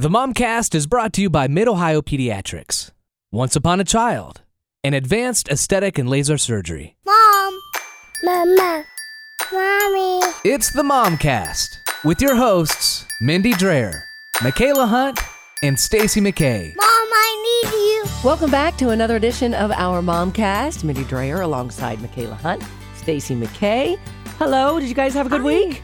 The Momcast is brought to you by Mid Ohio Pediatrics. Once upon a child, an advanced aesthetic and laser surgery. Mom. Mama. Mommy. It's the Momcast with your hosts, Mindy Dreyer, Michaela Hunt, and Stacy McKay. Mom, I need you. Welcome back to another edition of our Momcast. Mindy Dreyer alongside Michaela Hunt, Stacy McKay. Hello, did you guys have a good week?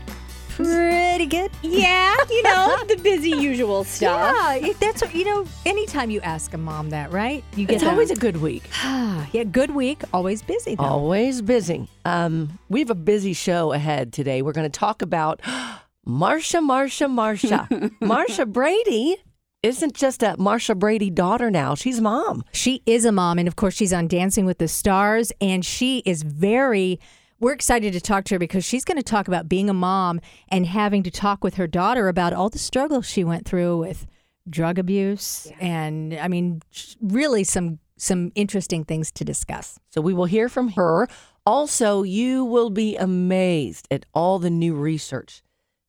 Pretty good. Yeah, you know, the busy usual stuff. Yeah, that's what- you know. Anytime you ask a mom that, right? You get It's that- always a good week. yeah, good week, always busy though. Always busy. Um, we have a busy show ahead today. We're going to talk about Marcia, Marcia, Marcia. Marcia Brady isn't just a Marcia Brady daughter now. She's mom. She is a mom, and of course, she's on Dancing with the Stars, and she is very. We're excited to talk to her because she's going to talk about being a mom and having to talk with her daughter about all the struggles she went through with drug abuse, and I mean, really some some interesting things to discuss. So we will hear from her. Also, you will be amazed at all the new research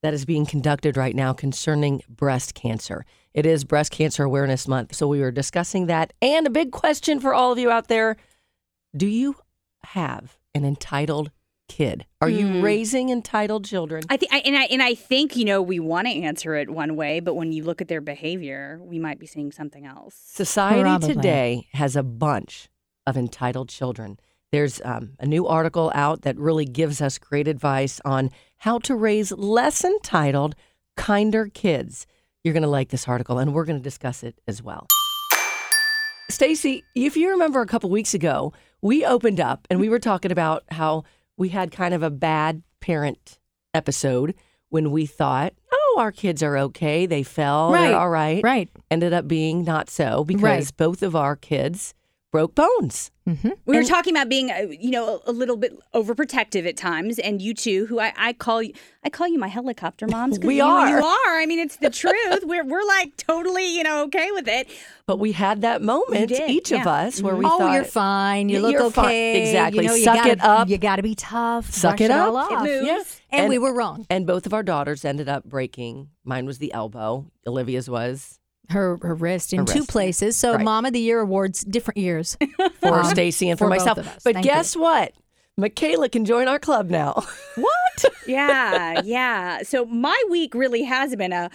that is being conducted right now concerning breast cancer. It is Breast Cancer Awareness Month. So we were discussing that. And a big question for all of you out there Do you have an entitled kid? Are you raising entitled children? I think, and I and I think you know we want to answer it one way, but when you look at their behavior, we might be seeing something else. Society Probably. today has a bunch of entitled children. There's um, a new article out that really gives us great advice on how to raise less entitled, kinder kids. You're going to like this article, and we're going to discuss it as well. Stacy, if you remember a couple weeks ago, we opened up and we were talking about how we had kind of a bad parent episode when we thought, oh, our kids are okay. They fell. Right. They're all right Right. ended up being not so because Right. both of our kids broke bones. Mm-hmm. We were talking about being, uh, you know, a, a little bit overprotective at times, and you two, who I, I call you, I call you my helicopter moms. We you, are. You are. I mean, it's the truth. we're we're like totally, you know, okay with it. But we had that moment, did, each of us, where we oh, thought, you're fine. You look you're okay. fine. Exactly. You know, you Suck gotta, it up. You got to be tough. Suck Brush it up. off. moves. Yeah. And, we were wrong. And both of our daughters ended up breaking. Mine was the elbow. Olivia's was Her her wrist in Her two wrist. places. So Right. Mom of the Year awards, different years. for Um, Stacy and for, for myself. But Thank you. guess what? Michaela can join our club now. What? yeah, yeah. So my week really has been a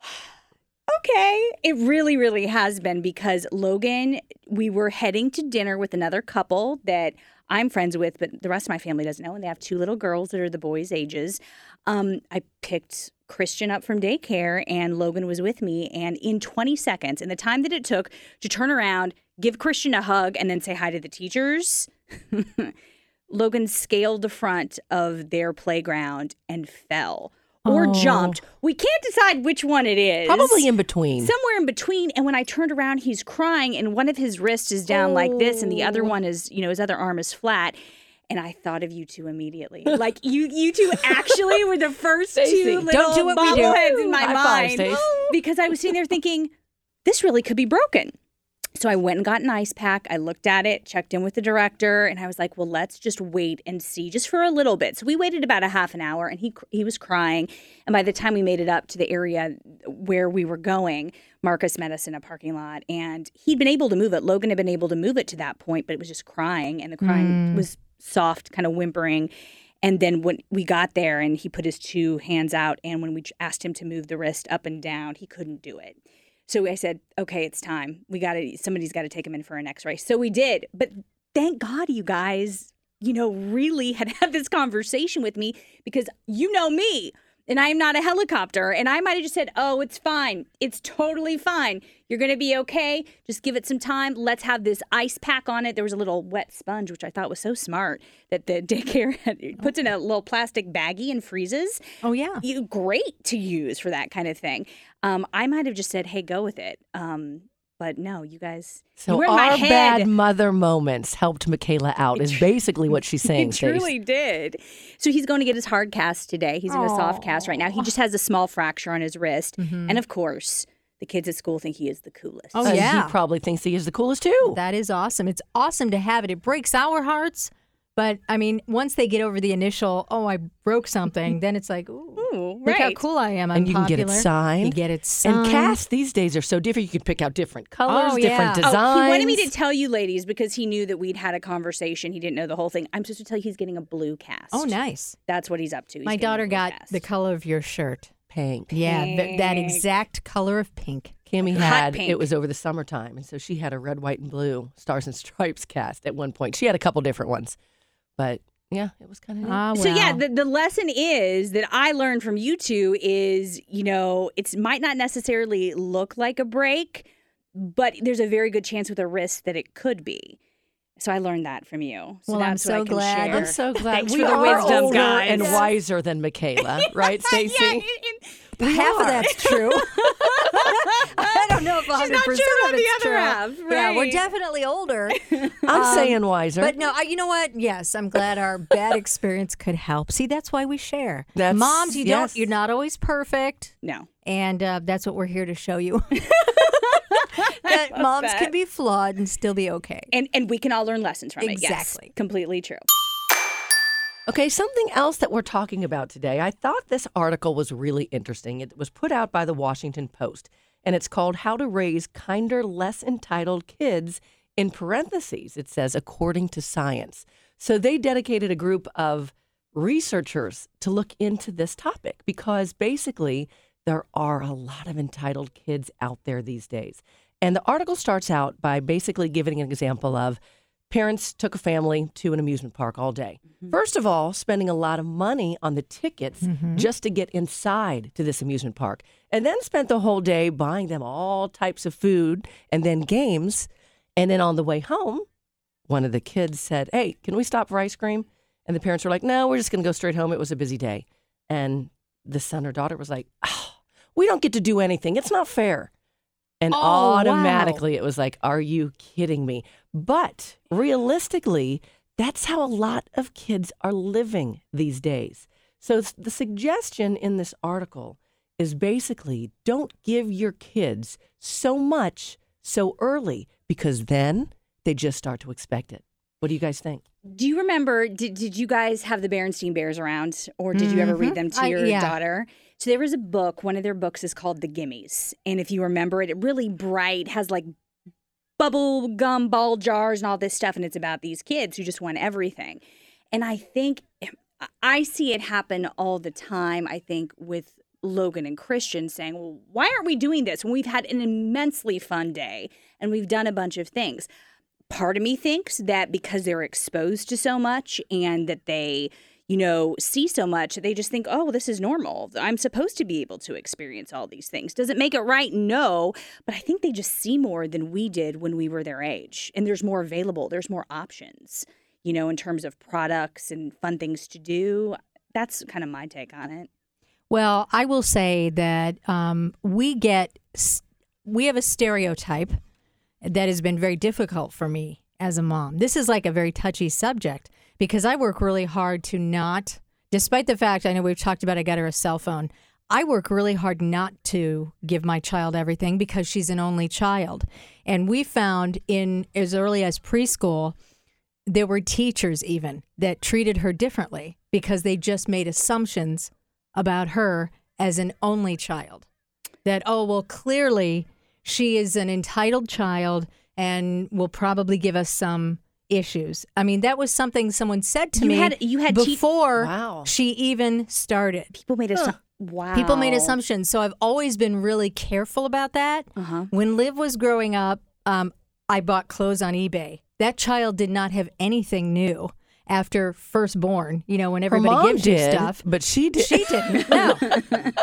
okay. It really, really has been because Logan, we were heading to dinner with another couple that I'm friends with, but the rest of my family doesn't know. And they have two little girls that are the boys' ages. Um, I picked Christian up from daycare, and Logan was with me. And in 20 seconds, in the time that it took to turn around, give Christian a hug, and then say hi to the teachers. Logan scaled the front of their playground and fell or Oh. jumped. We can't decide which one it is. Probably in between. somewhere in between. And when I turned around, he's crying, and one of his wrists is down like this, and the other oh. one is, you know, his other arm is flat. And I thought of you two immediately. Like you, you two actually were the first Stacey, two don't little do what we do. bobbleheads in my High mind Stace. because I was sitting there thinking, this really could be broken. So I went and got an ice pack. I looked at it, checked in with the director, and I was like, "Well, let's just wait and see, just for a little bit." So we waited about a half an hour, and he he was crying. And by the time we made it up to the area where we were going, Marcus met us in a parking lot, and he'd been able to move it. Logan had been able to move it to that point, but it was just crying, and the crying mm. was soft, kind of whimpering. And then when we got there, and he put his two hands out, and when we asked him to move the wrist up and down, he couldn't do it. So I said, okay, it's time. We got to, somebody's got to take him in for an x ray. So we did. But thank God you guys, you know, really had had this conversation with me because you know me and I am not a helicopter. And I might have just said, oh, it's fine. It's totally fine. You're going to be okay. Just give it some time. Let's have this ice pack on it. There was a little wet sponge, which I thought was so smart that the daycare had, puts in a little plastic baggie and freezes Oh yeah. you great to use for that kind of thing. Um, I might have just said, "Hey, go with it." Um, but no, you guys. you So were in my our head. bad mother moments helped Michaela out is basically what she's saying. He Stace. truly did. So he's going to get his hard cast today. He's in a soft cast right now. He just has a small fracture on his wrist, mm-hmm. and of course, the kids at school think he is the coolest. Oh, And oh, yeah. he probably thinks he is the coolest too. That is awesome. It's awesome to have it. It breaks our hearts, But I mean, once they get over the initial, oh, I broke something, then it's like, ooh, Ooh, look how cool I am. I'm and you can get it signed. You get it signed. And casts these days are so different. You can pick out different oh, colors, Oh, different yeah. designs. Oh, he wanted me to tell you, ladies, because he knew that we'd had a conversation. He didn't know the whole thing. I'm supposed to tell you he's getting a blue cast. Oh, nice. That's what he's up to. He's My daughter got cast. the color of your shirt. Pink. Yeah, th- that exact color of pink. Cammy had pink. it was over the summertime, and so she had a red, white, and blue stars and stripes cast at one point. She had a couple different ones, but yeah, it was kind of. Ah, well. So yeah, the, the lesson is that I learned from you two is you know it might not necessarily look like a break, but there's a very good chance with a risk that it could be. So I learned that from you. So Well, I'm that's what I so glad. share. I'm so glad Thanks we for the are wisdom, older guys. and wiser than Michaela, right, Stacey? Yeah, and- half of that's true. I don't know if 100% not sure of about the other true. half, Yeah, we're definitely older. I'm saying wiser. But no, I, you know what? Yes, I'm glad our bad experience could help. See, that's why we share. That's- Moms, you yes. don't. You're not always perfect, no. and uh, that's what we're here to show you. that moms that. can be flawed and still be okay. And and we can all learn lessons from it. Yes, Exactly. completely true. Okay, something else that we're talking about today. I thought this article was really interesting. It was put out by the Washington Post, and it's called How to Raise Kinder, Less Entitled Kids. In parentheses, it says, according to science. So they dedicated a group of researchers to look into this topic because basically there are a lot of entitled kids out there these days. And the article starts out by basically giving an example of parents took a family to an amusement park all day. Mm-hmm. First of all, spending a lot of money on the tickets mm-hmm. just to get inside to this amusement park, and then spent the whole day buying them all types of food and then games. And then on the way home, one of the kids said, Hey, can we stop for ice cream? And the parents were like, No, we're just going to go straight home. It was a busy day. And the son or daughter was like, oh, We don't get to do anything. It's not fair. And Oh, wow. automatically it was like, Are you kidding me? But realistically, that's how a lot of kids are living these days. So the suggestion in this article is basically don't give your kids so much so early because then they just start to expect it. What do you guys think? Do you remember? Did, did you guys have the Berenstain Bears around, or did you ever read mm-hmm. them to I- your yeah. daughter? So there was a book. One of their books is called The Gimmies, and if you remember it, it really bright has like bubble gum ball jars and all this stuff, and it's about these kids who just want everything. And I think I see it happen all the time. I think with Logan and Christian saying, "Well, why aren't we doing this when we've had an immensely fun day and we've done a bunch of things?" part of me thinks that because they're exposed to so much and that they you know see so much they just think oh this is normal. I'm supposed to be able to experience all these things. Does it make it right? No but i think they just see more than we did when we were their age and there's more available there's more options you know in terms of products and fun things to do. That's kind of my take on it. Well, I will say that um, we get we have a stereotype that has been very difficult for me as a mom. This is like a very touchy subject because I work really hard to not, despite the fact I know we've talked about I got her a cell phone. I work really hard not to give my child everything because she's an only child. And we found in as early as preschool, there were teachers even that treated her differently because they just made assumptions about her as an only child. That, oh, well, clearly she is an entitled child and will probably give us some issues. I mean, that was something someone said to You me had- you had te- before Wow. she even started. people made us wow People made assumptions. So I've always been really careful about that. uh-huh When Liv was growing up, um, I bought clothes on eBay. That child did not have anything new after firstborn. You know, when Her everybody mom gives you stuff. but she did. She didn't. No,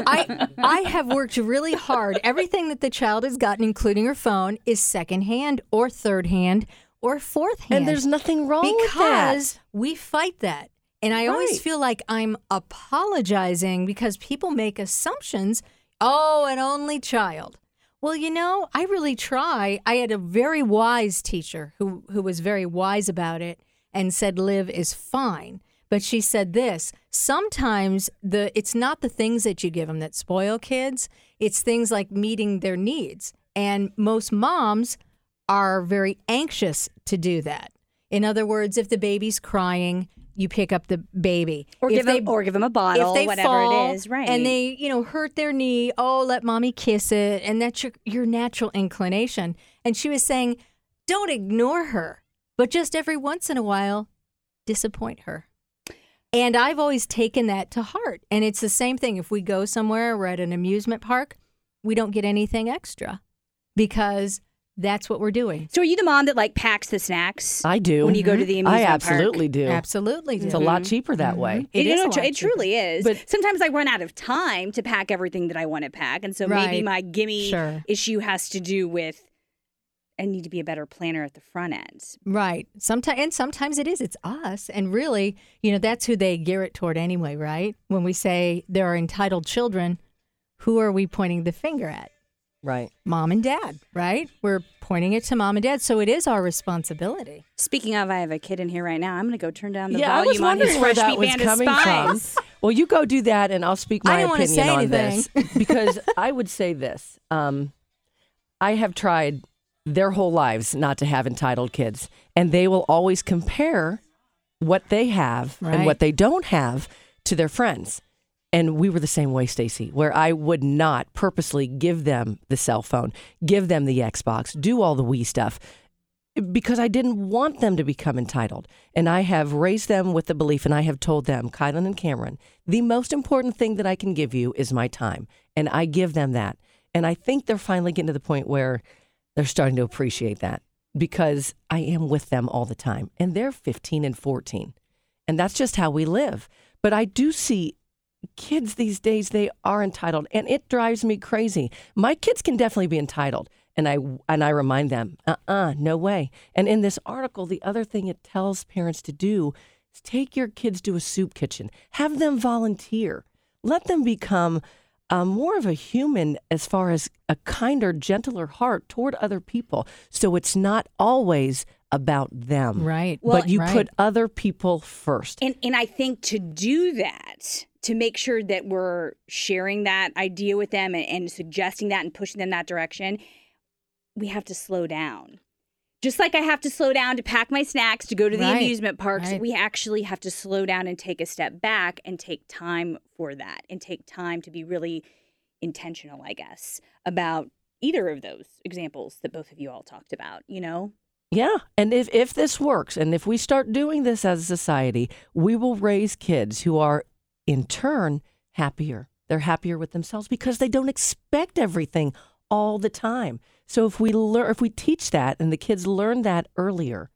I I have worked really hard. Everything that the child has gotten, including her phone, is secondhand or third hand or fourth hand. and there's nothing wrong with that. because we fight that. And I always Right. feel like I'm apologizing because people make assumptions. Oh, an only child. Well, you know, I really try. I had a very wise teacher who who was very wise about it and said Liv is fine. But she said this, sometimes the it's not the things that you give them that spoil kids. It's things like meeting their needs. And most moms are very anxious to do that. In other words, if the baby's crying, you pick up the baby. Or if give them, or give them a bottle, if they whatever fall it is, right? And they, you know, hurt their knee, oh, let mommy kiss it, and that's your your natural inclination. And she was saying, don't ignore her, but just every once in a while, disappoint her. And I've always taken that to heart. And it's the same thing. If we go somewhere, we're at an amusement park, we don't get anything extra because that's what we're doing. so are you the mom that like packs the snacks? I do. When you go to the mm-hmm. I amusement park? absolutely do. Absolutely. It's a lot cheaper that mm-hmm. way. It you is know, tr- it truly is. But- sometimes I run out of time to pack everything that I want to pack, and so maybe my gimme Sure. issue has to do with I need to be a better planner at the front end. Right. Sometimes and sometimes it is. It's us. And really, you know, that's who they gear it toward anyway, right? When we say there are entitled children, who are we pointing the finger at? Right. Mom and dad, right? We're pointing it to mom and dad. So it is our responsibility. Speaking of, I have a kid in here right now. I'm going to go turn down the yeah, I was volume on his wondering where that was coming from. Well, you go do that, and I'll speak my didn't opinion say on anything. this because I would say this. Um, I have tried their whole lives not to have entitled kids, and they will always compare what they have Right. and what they don't have to their friends. And we were the same way, Stacy, where I would not purposely give them the cell phone, give them the Xbox, do all the Wii stuff because I didn't want them to become entitled. And I have raised them with the belief, and I have told them, Kylan and Cameron, the most important thing that I can give you is my time. And I give them that. And I think they're finally getting to the point where they're starting to appreciate that because I am with them all the time. And they're 15 and 14. And that's just how we live. But I do see kids these days they are entitled and it drives me crazy. My kids can definitely be entitled and i and i remind them uh-uh no way. And in this article the other thing it tells parents to do is take your kids to a soup kitchen. Have them volunteer. Let them become uh, more of a human as far as a kinder gentler heart toward other people. So it's not always about them Right. Well, but you right. put other people first And and I think to do that, to make sure that we're sharing that idea with them and, and suggesting that and pushing them that direction, we have to slow down. Just like I have to slow down to pack my snacks to go to the Right, amusement parks, right. we actually have to slow down and take a step back and take time for that and take time to be really intentional, I guess, about either of those examples that both of you all talked about, you know? Yeah. And if, if this works, and if we start doing this as a society, we will raise kids who are, in turn, happier. They're happier with themselves because they don't expect everything all the time. So if we learn, if we teach that and the kids learn that earlier,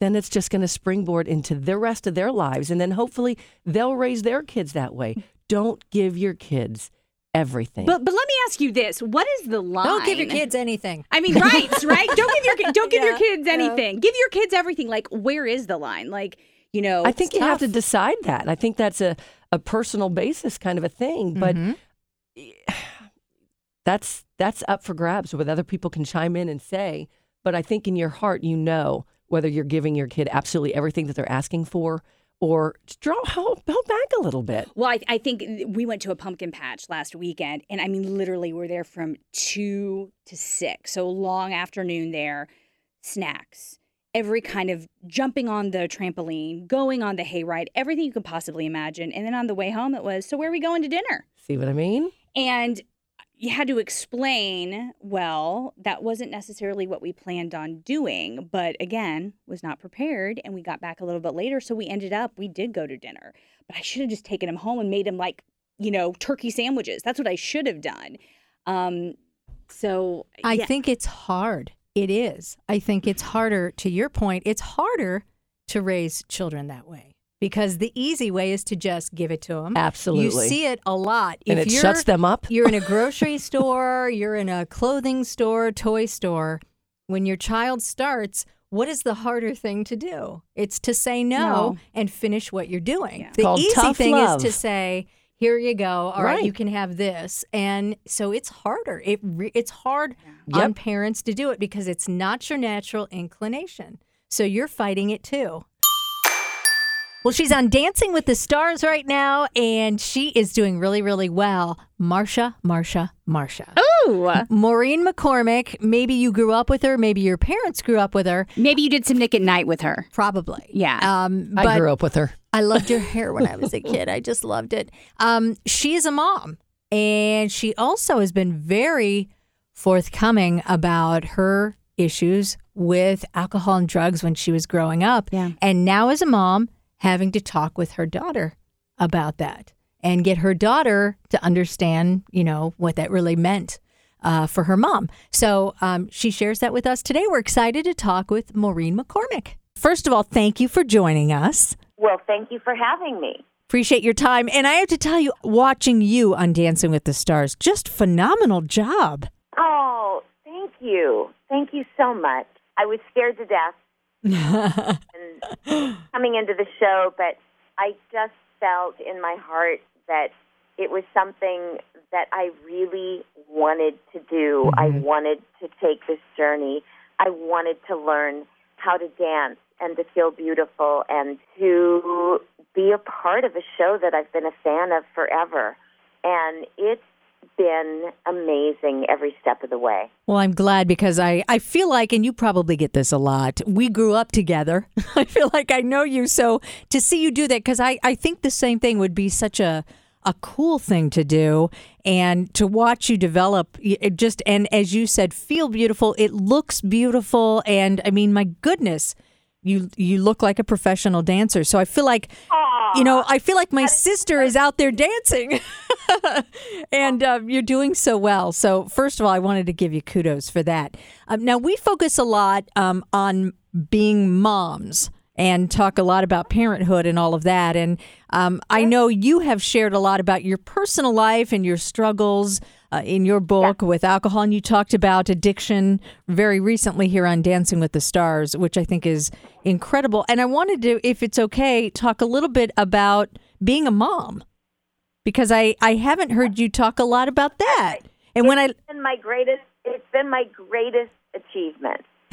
then it's just going to springboard into the rest of their lives. And then hopefully they'll raise their kids that way. Don't give your kids everything. But but let me ask you this: What is the line? Don't give your kids anything. I mean, rights, right. Don't give your ki- don't give your Yeah, kids yeah. anything. Give your kids everything. Like, where is the line? Like, you know, I think it's you have to decide that. I think that's a, a personal basis kind of a thing. But Mhm. that's that's up for grabs what other people can chime in and say but i think in your heart you know whether you're giving your kid absolutely everything that they're asking for or draw hold, hold back a little bit Well, I, I think we went to a pumpkin patch last weekend, and I mean, literally, we're there from two to six, so long afternoon there. Snacks, every kind of jumping on the trampoline, going on the hayride, everything you could possibly imagine. And then on the way home, it was, so where are we going to dinner? see what i mean And you had to explain, well, that wasn't necessarily what we planned on doing, but again, was not prepared. And we got back a little bit later. So we ended up, we did go to dinner. But I should have just taken him home and made him like, you know, turkey sandwiches. That's what I should have done. Um, so I yeah. think it's hard. It is. I think it's harder, to your point, it's harder to raise children that way because the easy way is to just give it to them. Absolutely. You see it a lot. and If it you're- shuts them up You're in a grocery store, you're in a clothing store, toy store. When your child starts, what is the harder thing to do? It's to say no, No. and finish what you're doing. Yeah. The Called easy tough thing love. is to say, "Here you go. All right, Right. you can have this." And so it's harder. It re- it's hard Yep. on parents to do it because it's not your natural inclination. So you're fighting it too. Well, she's on Dancing with the Stars right now, and she is doing really, really well. Marcia, Marcia, Marcia. Ooh. Maureen McCormick, maybe you grew up with her, maybe your parents grew up with her, Maybe you did some Nick at Nite with her. probably. Yeah. Um, but I grew up with her. I loved your hair when I was a kid. I just loved it. Um, she is a mom, and she also has been very forthcoming about her issues with alcohol and drugs when she was growing up. Yeah. And now, as a mom, having to talk with her daughter about that and get her daughter to understand, you know, what that really meant. Uh, for her mom. So um, she shares that with us today. We're excited to talk with Maureen McCormick. First of all, thank you for joining us. Well, thank you for having me. Appreciate your time. And I have to tell you, watching you on Dancing with the Stars, just phenomenal job. Oh, thank you. Thank you so much. I was scared to death coming into the show, but I just felt in my heart that it was something that I really wanted to do. I mm-hmm. wanted to take this journey. I wanted to learn how to dance and to feel beautiful and to be a part of a show that I've been a fan of forever. And it's been amazing every step of the way. Well, I'm glad because I, I feel like, and you probably get this a lot, we grew up together. I feel like I know you. So to see you do that, because I, I think the same thing would be such a, a cool thing to do. And to watch you develop, it just, and as you said, feel beautiful. It looks beautiful. And I mean, my goodness, you, you look like a professional dancer. So I feel like, you know, I feel like my sister is out there dancing. and um, you're doing so well. So, first of all, I wanted to give you kudos for that. Um, now, we focus a lot um, on being moms and talk a lot about parenthood and all of that. And um, I know you have shared a lot about your personal life and your struggles uh, in your book with alcohol. And you talked about addiction very recently here on Dancing with the Stars, which I think is incredible. And I wanted to, if it's okay, talk a little bit about being a mom because I, I haven't heard you talk a lot about that. And when I It's been my greatest. It's been my greatest achievement.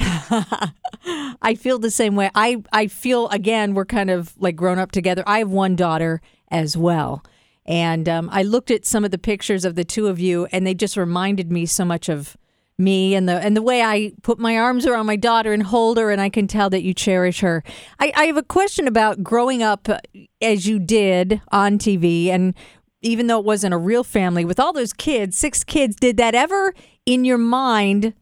I feel the same way. I I feel again we're kind of like grown up together. I have one daughter as well, and um, I looked at some of the pictures of the two of you, and they just reminded me so much of me and the and the way I put my arms around my daughter and hold her, and I can tell that you cherish her. I, I have a question about growing up uh, as you did on TV, and even though it wasn't a real family with all those kids, six kids, did that ever in your mind?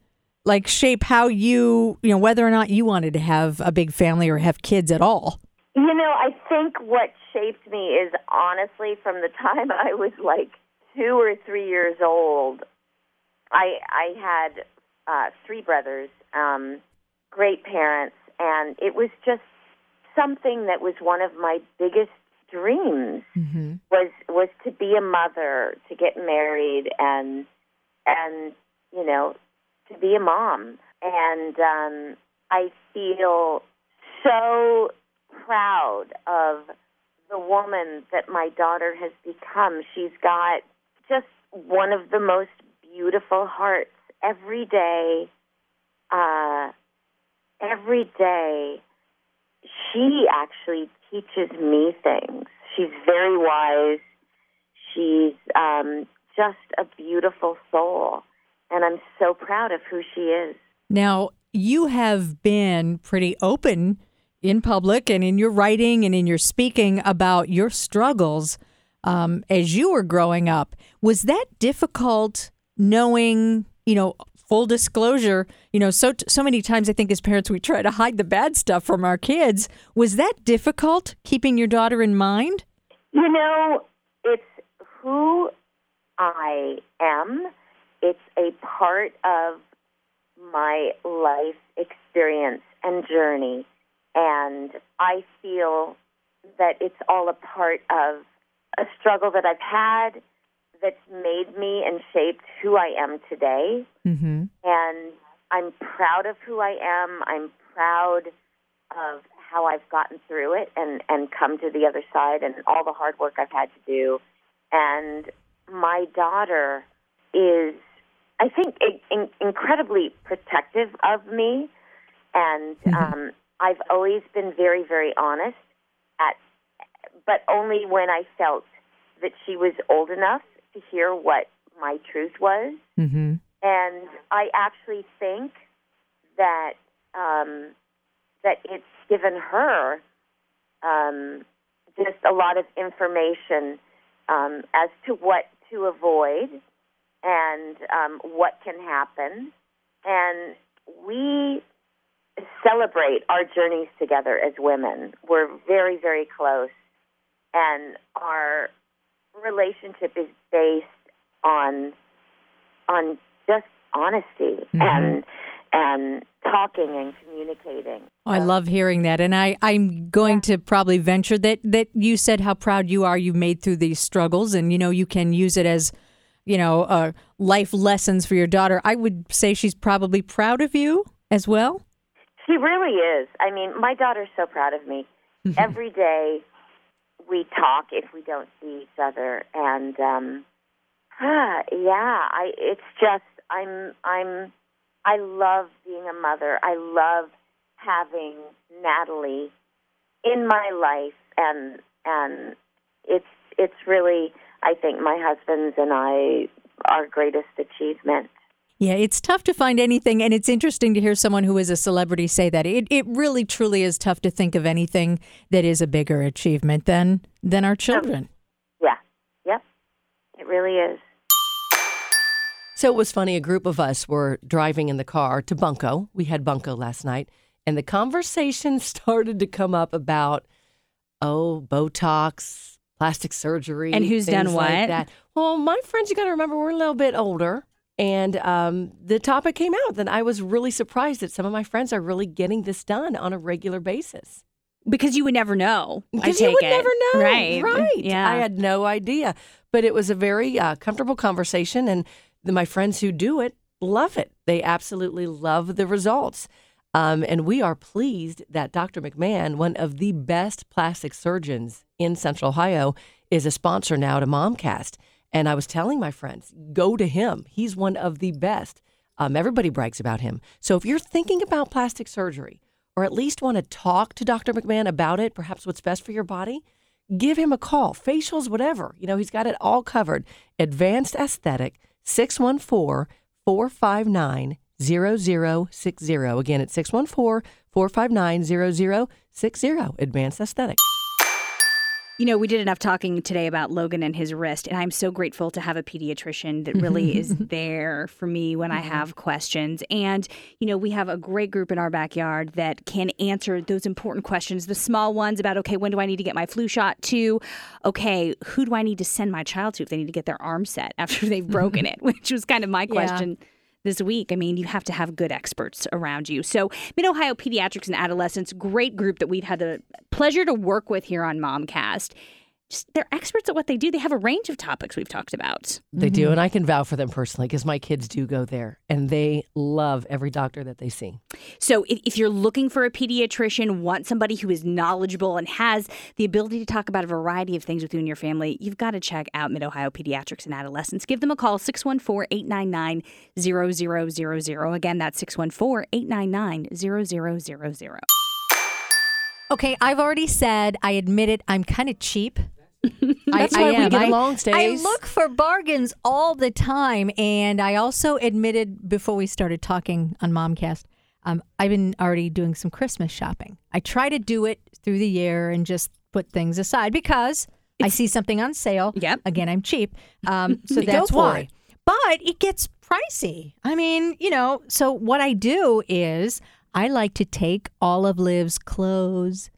like shape how you you know whether or not you wanted to have a big family or have kids at all You know, I think what shaped me is honestly from the time I was like two or three years old. I I had uh, three brothers, um, great parents, and it was just something that was one of my biggest dreams was was to be a mother, to get married, and and you know to be a mom. And um, I feel so proud of the woman that my daughter has become. She's got just one of the most beautiful hearts every day. Uh, every day, she actually teaches me things. She's very wise. She's um, just a beautiful soul, and I'm so proud of who she is. now you have been pretty open in public and in your writing and in your speaking about your struggles um, as you were growing up was that difficult knowing you know full disclosure you know so so many times i think as parents we try to hide the bad stuff from our kids was that difficult keeping your daughter in mind You know, it's who I am. It's a part of my life experience and journey. And I feel that it's all a part of a struggle that I've had that's made me and shaped who I am today. mm-hmm. and I'm proud of who I am. I'm proud of how I've gotten through it and and come to the other side and all the hard work I've had to do. And my daughter is, I think, in, in, incredibly protective of me, and um, I've always been very, very honest at but only when I felt that she was old enough to hear what my truth was. Mm-hmm. And I actually think that um, that it's given her um, just a lot of information um, as to what to avoid and um, what can happen. And we celebrate our journeys together as women. We're very, very close, and our relationship is based on on just honesty and and talking and communicating. I love hearing that, and I I'm going to probably venture that that you said how proud you are you made through these struggles, and you know you can use it as you know uh, life lessons for your daughter. I would say she's probably proud of you as well. She really is. I mean, my daughter's so proud of me. Every day we talk if we don't see each other, and um, ah, yeah, I. It's just I'm I'm I love being a mother. I love having Natalie in my life, and and it's it's really I think my husband's and I our greatest achievement. Yeah, it's tough to find anything, and it's interesting to hear someone who is a celebrity say that. It it really truly is tough to think of anything that is a bigger achievement than than our children. Yeah, yep, it really is. So it was funny. A group of us were driving in the car to Bunko. We had Bunko last night, and the conversation started to come up about, oh, Botox, plastic surgery, And who's things done like what? that. Well, my friends, you got to remember, we're a little bit older, and um, the topic came out. That I was really surprised that some of my friends are really getting this done on a regular basis. Because you would never know. I Because you would it. never know. Right. Right. Yeah. I had no idea. But it was a very uh, comfortable conversation. And the, my friends who do it love it. They absolutely love the results. Um, and we are pleased that Dr. McMahon, one of the best plastic surgeons in Central Ohio, is a sponsor now to Momcast. And I was telling my friends, go to him. He's one of the best. Um, everybody brags about him. So if you're thinking about plastic surgery, or at least want to talk to Dr. McMahon about it, perhaps what's best for your body, give him a call. Facials, whatever. You know, he's got it all covered. Advanced Aesthetic, 614 459 0060. Again, it's 614 459 0060. Advanced Aesthetic. You know, we did enough talking today about Logan and his wrist, and I'm so grateful to have a pediatrician that really is there for me when I mm-hmm. have questions. And, you know, we have a great group in our backyard that can answer those important questions the small ones about, okay, when do I need to get my flu shot? To, okay, who do I need to send my child to if they need to get their arm set after they've broken it? Which was kind of my question this week. I mean, you have to have good experts around you. So, Mid Ohio Pediatrics and Adolescents, great group that we've had the pleasure to work with here on Momcast. Just, they're experts at what they do. They have a range of topics we've talked about. They do. Mm-hmm. And I can vouch for them personally because my kids do go there and they love every doctor that they see. So, if, if you're looking for a pediatrician, want somebody who is knowledgeable and has the ability to talk about a variety of things with you and your family, you've got to check out Mid Ohio Pediatrics and Adolescents. Give them a call, 614 899 0000. Again, that's 614 899 0000. Okay, I've already said I admit it. I'm kind of cheap. That's I, why I we get I- along, I Stace. look for bargains all the time, and I also admitted before we started talking on Momcast, um, I've been already doing some Christmas shopping. I try to do it through the year and just put things aside because I see something on sale. Yep. Again, I'm cheap, um, so that's why. it. But it gets pricey. I mean, you know. So what I do is I like to take all of Liv's clothes,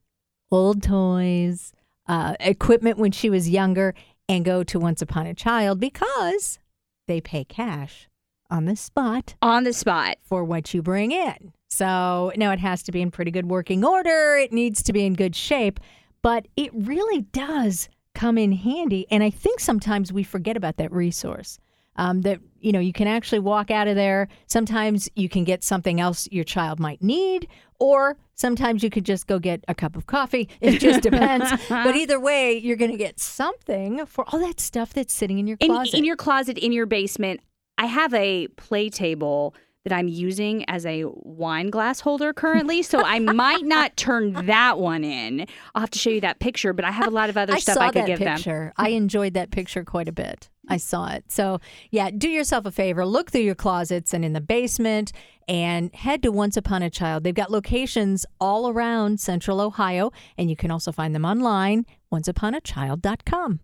old toys, uh, equipment when she was younger, and go to Once Upon a Child because they pay cash on the spot On the spot. for what you bring in. So now it has to be in pretty good working order. It needs to be in good shape, but it really does come in handy. And I think sometimes we forget about that resource. Um, that you know you can actually walk out of there. Sometimes you can get something else your child might need, or sometimes you could just go get a cup of coffee. It just depends. but either way, you're going to get something for all that stuff that's sitting in your in, closet. in your closet in your basement i have a play table that I'm using as a wine glass holder currently, so I might not turn that one in. I'll have to show you that picture, but I have a lot of other I stuff I could give them. picture. I enjoyed that picture quite a bit. I saw it. So, yeah, do yourself a favor. Look through your closets and in the basement and head to Once Upon a Child. They've got locations all around central Ohio, and you can also find them online, onceuponachild.com.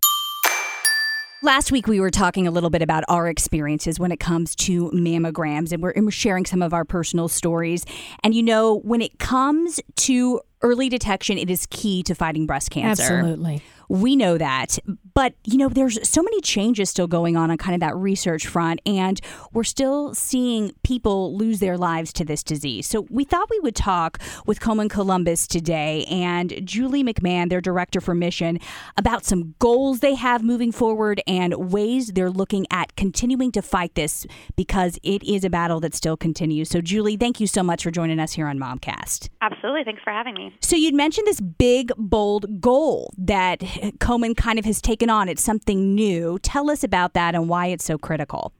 Last week, we were talking a little bit about our experiences when it comes to mammograms, and we're, and we're sharing some of our personal stories. And you know, when it comes to early detection, it is key to fighting breast cancer. Absolutely. We know that. But, you know, there's so many changes still going on on kind of that research front, and we're still seeing people lose their lives to this disease. So we thought we would talk with Komen Columbus today and Julie McMahon, their director for mission, about some goals they have moving forward and ways they're looking at continuing to fight this because it is a battle that still continues. So, Julie, thank you so much for joining us here on Momcast. Absolutely. Thanks for having me. So you'd mentioned this big, bold goal that Komen kind of has taken on. It's something new. Tell us about that and why it's so critical.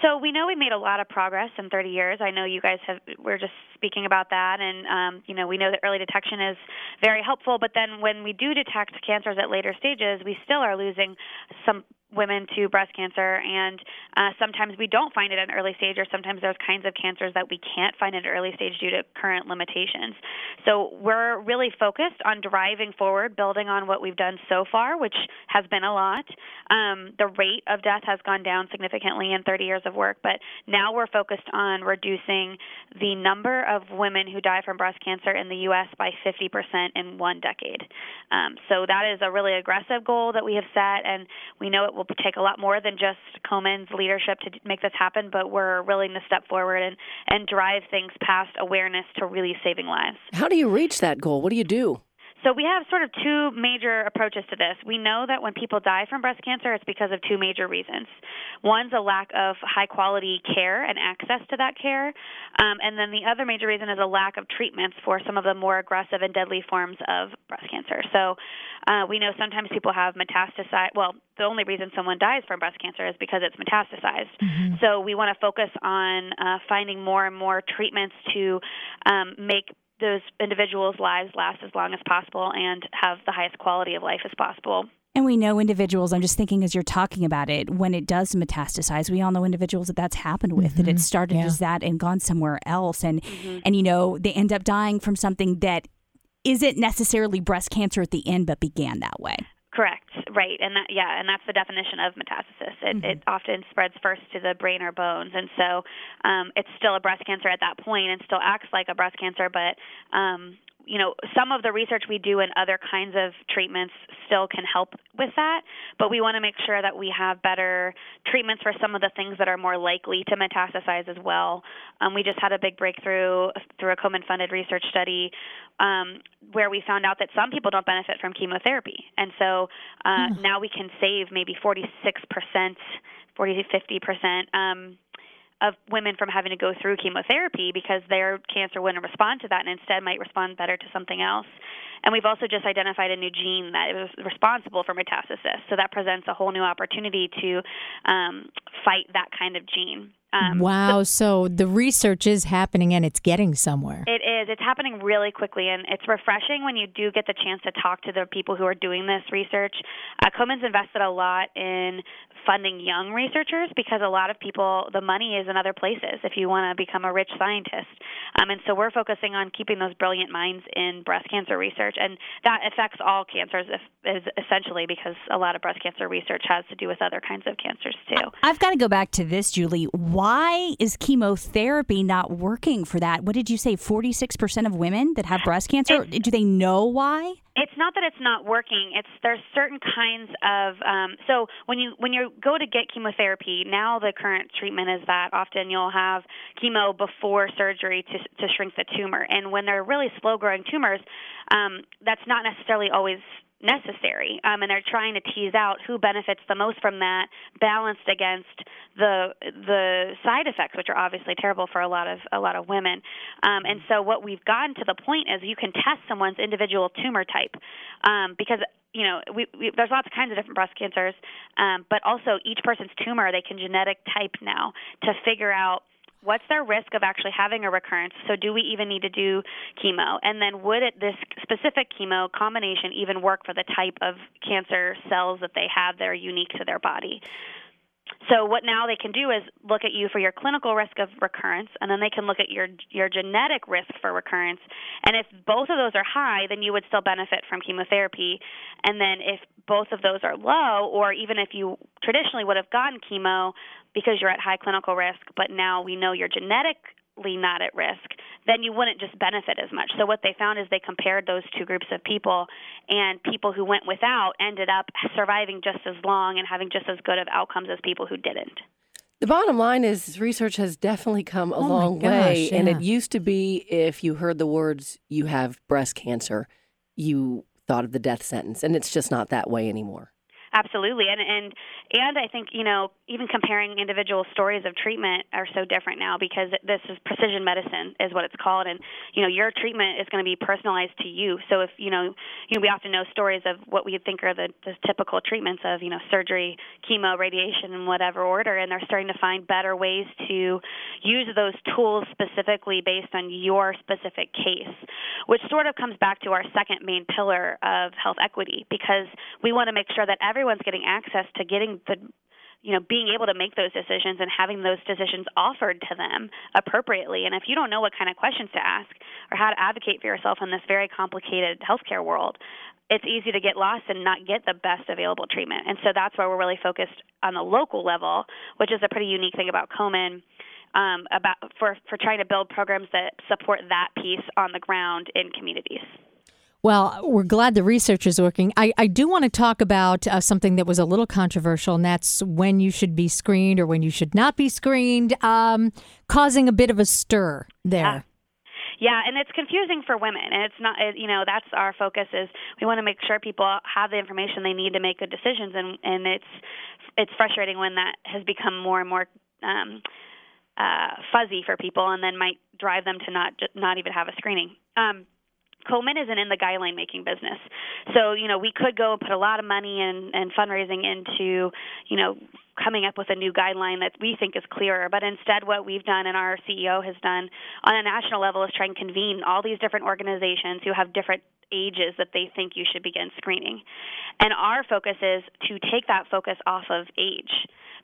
So we know we made a lot of progress in 30 years. I know you guys have. We're just speaking about that, and um, you know we know that early detection is very helpful. But then when we do detect cancers at later stages, we still are losing some women to breast cancer, and uh, sometimes we don't find it at an early stage, or sometimes there's kinds of cancers that we can't find at an early stage due to current limitations. So we're really focused on driving forward, building on what we've done so far, which has been a lot. Um, the rate of death has gone down significantly in 30 years of work, but now we're focused on reducing the number of women who die from breast cancer in the U.S. by 50% in one decade. Um, so that is a really aggressive goal that we have set, and we know it will take a lot more than just Komen's leadership to make this happen, but we're willing to step forward and, and drive things past awareness to really saving lives. How do you reach that goal? What do you do? So we have sort of two major approaches to this. We know that when people die from breast cancer, it's because of two major reasons. One's a lack of high quality care and access to that care, um, and then the other major reason is a lack of treatments for some of the more aggressive and deadly forms of breast cancer. So uh, we know sometimes people have metastasized. Well, the only reason someone dies from breast cancer is because it's metastasized. Mm-hmm. So we want to focus on uh, finding more and more treatments to um, make those individuals' lives last as long as possible and have the highest quality of life as possible. And we know individuals, I'm just thinking as you're talking about it, when it does metastasize, we all know individuals that that's happened with, mm-hmm. that it started yeah. as that and gone somewhere else. And, mm-hmm. and, you know, they end up dying from something that isn't necessarily breast cancer at the end, but began that way. Correct. Right. And that yeah, and that's the definition of metastasis. It, mm-hmm. it often spreads first to the brain or bones, and so um, it's still a breast cancer at that point, and still acts like a breast cancer, but um, you know, some of the research we do in other kinds of treatments still can help with that, but we want to make sure that we have better treatments for some of the things that are more likely to metastasize as well. Um, we just had a big breakthrough through a Komen funded research study um, where we found out that some people don't benefit from chemotherapy. And so uh, mm. now we can save maybe 46%, 40 to 50%. Um, of women from having to go through chemotherapy because their cancer wouldn't respond to that and instead might respond better to something else. And we've also just identified a new gene that is responsible for metastasis. So that presents a whole new opportunity to um, fight that kind of gene. Um, wow. so the research is happening and it's getting somewhere. It is. It's happening really quickly, and it's refreshing when you do get the chance to talk to the people who are doing this research. Uh, Komen's invested a lot in funding young researchers because a lot of people, the money is in other places if you want to become a rich scientist. Um, and so we're focusing on keeping those brilliant minds in breast cancer research, and that affects all cancers if, is essentially because a lot of breast cancer research has to do with other kinds of cancers too. I've got to go back to this, Julie. Why is chemotherapy not working for that? What did you say? 46% of women that have breast cancer? It's, do they know why? It's not that it's not working. It's there's certain kinds of um, so when you when you go to get chemotherapy now the current treatment is that often you'll have chemo before surgery to to shrink the tumor and when they're really slow growing tumors um, that's not necessarily always necessary um, and they're trying to tease out who benefits the most from that balanced against the the side effects which are obviously terrible for a lot of a lot of women. Um, and so what we've gotten to the point is you can test someone's individual tumor type um, because you know, we, we, there's lots of kinds of different breast cancers, um, but also each person's tumor, they can genetic type now to figure out what's their risk of actually having a recurrence? So, do we even need to do chemo? And then, would it, this specific chemo combination even work for the type of cancer cells that they have that are unique to their body? So what now they can do is look at you for your clinical risk of recurrence, and then they can look at your your genetic risk for recurrence. And if both of those are high, then you would still benefit from chemotherapy. And then if both of those are low, or even if you traditionally would have gotten chemo because you're at high clinical risk, but now we know you're genetically not at risk, then you wouldn't just benefit as much. So what they found is they compared those two groups of people, and people who went without ended up surviving just as long and having just as good of outcomes as people who didn't. The bottom line is research has definitely come a Oh long gosh, way. And it used to be if you heard the words, you have breast cancer, you thought of the death sentence. And it's just not that way anymore. Absolutely, and and and I think you know even comparing individual stories of treatment are so different now because this is precision medicine is what it's called, and you know your treatment is going to be personalized to you. So if you know you know we often know stories of what we think are the, the typical treatments of you know surgery, chemo, radiation, in whatever order, and they're starting to find better ways to use those tools specifically based on your specific case, which sort of comes back to our second main pillar of health equity because we want to make sure that everyone's getting access to getting the you know being able to make those decisions and having those decisions offered to them appropriately. And if you don't know what kind of questions to ask or how to advocate for yourself in this very complicated healthcare world it's easy to get lost and not get the best available treatment. And so that's why we're really focused on the local level which is a pretty unique thing about Komen um, about for for trying to build programs that support that piece on the ground in communities Well, we're glad the research is working. I, I do want to talk about uh, something that was a little controversial, and that's when you should be screened or when you should not be screened, um, causing a bit of a stir there. Yeah, and it's confusing for women, and it's not. You know, that's our focus. Is we want to make sure people have the information they need to make good decisions, and and it's it's frustrating when that has become more and more um, uh, fuzzy for people, and then might drive them to not not even have a screening. Um, Komen isn't in the guideline making business. So, you know, we could go and put a lot of money and, and fundraising into, you know, coming up with a new guideline that we think is clearer. But instead, what we've done and our CEO has done on a national level is try and convene all these different organizations who have different ages that they think you should begin screening. And our focus is to take that focus off of age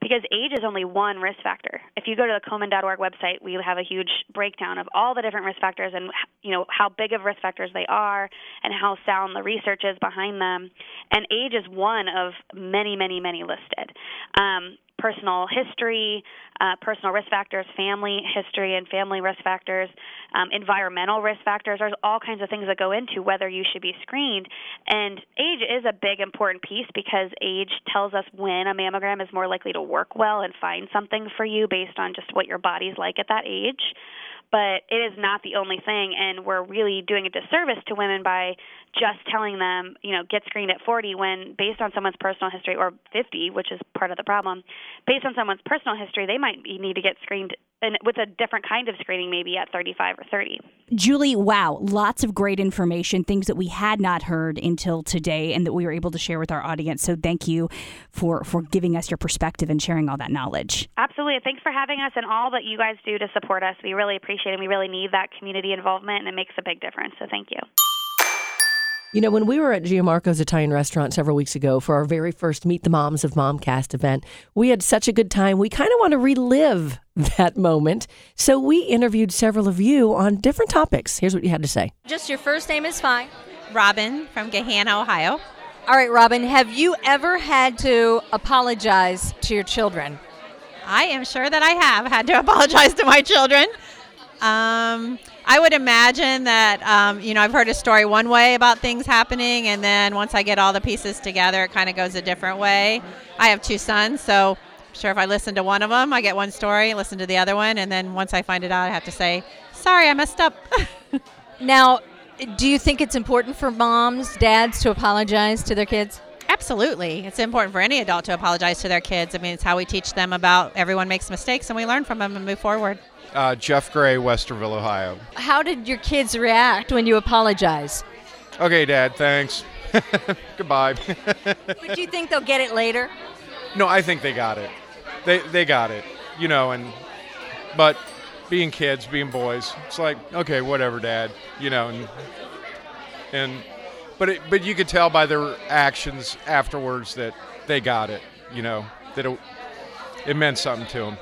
because age is only one risk factor. If you go to the Komen.org website, we have a huge breakdown of all the different risk factors and you know how big of risk factors they are and how sound the research is behind them. And age is one of many, many, many listed. Um, personal history, uh, personal risk factors, family history and family risk factors, um, environmental risk factors. There's all kinds of things that go into whether you should be screened. And age is a big important piece because age tells us when a mammogram is more likely to work well and find something for you based on just what your body's like at that age but it is not the only thing and we're really doing a disservice to women by just telling them you know get screened at 40 when based on someone's personal history or 50 which is part of the problem based on someone's personal history they might need to get screened and with a different kind of screening maybe at 35 or 30 Julie, wow, lots of great information, things that we had not heard until today and that we were able to share with our audience. So thank you for for giving us your perspective and sharing all that knowledge. Absolutely. Thanks for having us and all that you guys do to support us. We really appreciate it. We really need that community involvement, and it makes a big difference. So thank you. You know, when we were at Giamarco's Italian restaurant several weeks ago for our very first Meet the Moms of Momcast event, we had such a good time. We kind of want to relive that moment. So we interviewed several of you on different topics. Here's what you had to say. Just your first name is fine. Robin from Gahanna, Ohio. All right, Robin, have you ever had to apologize to your children? I am sure that I have had to apologize to my children. Um, I would imagine that, um, you know, I've heard a story one way about things happening, and then once I get all the pieces together, it kind of goes a different way. I have two sons, so I'm sure if I listen to one of them, I get one story, listen to the other one, and then once I find it out, I have to say, sorry, I messed up. Now, do you think it's important for moms, dads to apologize to their kids? Absolutely. It's important for any adult to apologize to their kids. I mean, it's how we teach them about everyone makes mistakes and we learn from them and move forward. Uh, Jeff Gray, Westerville, Ohio. How did your kids react when you apologize? Okay, Dad, thanks. Goodbye. But do you think they'll get it later? no, I think they got it. They they got it. You know, and but being kids, being boys. It's like, okay, whatever, Dad. You know, and and but it, but you could tell by their actions afterwards that they got it. You know, that it, it meant something to them.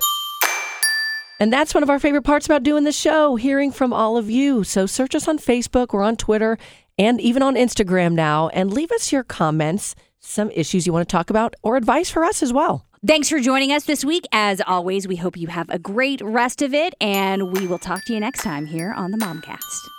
And that's one of our favorite parts about doing the show, hearing from all of you. So search us on Facebook or on Twitter and even on Instagram now and leave us your comments, some issues you want to talk about, or advice for us as well. Thanks for joining us this week. As always, we hope you have a great rest of it, and we will talk to you next time here on the Momcast.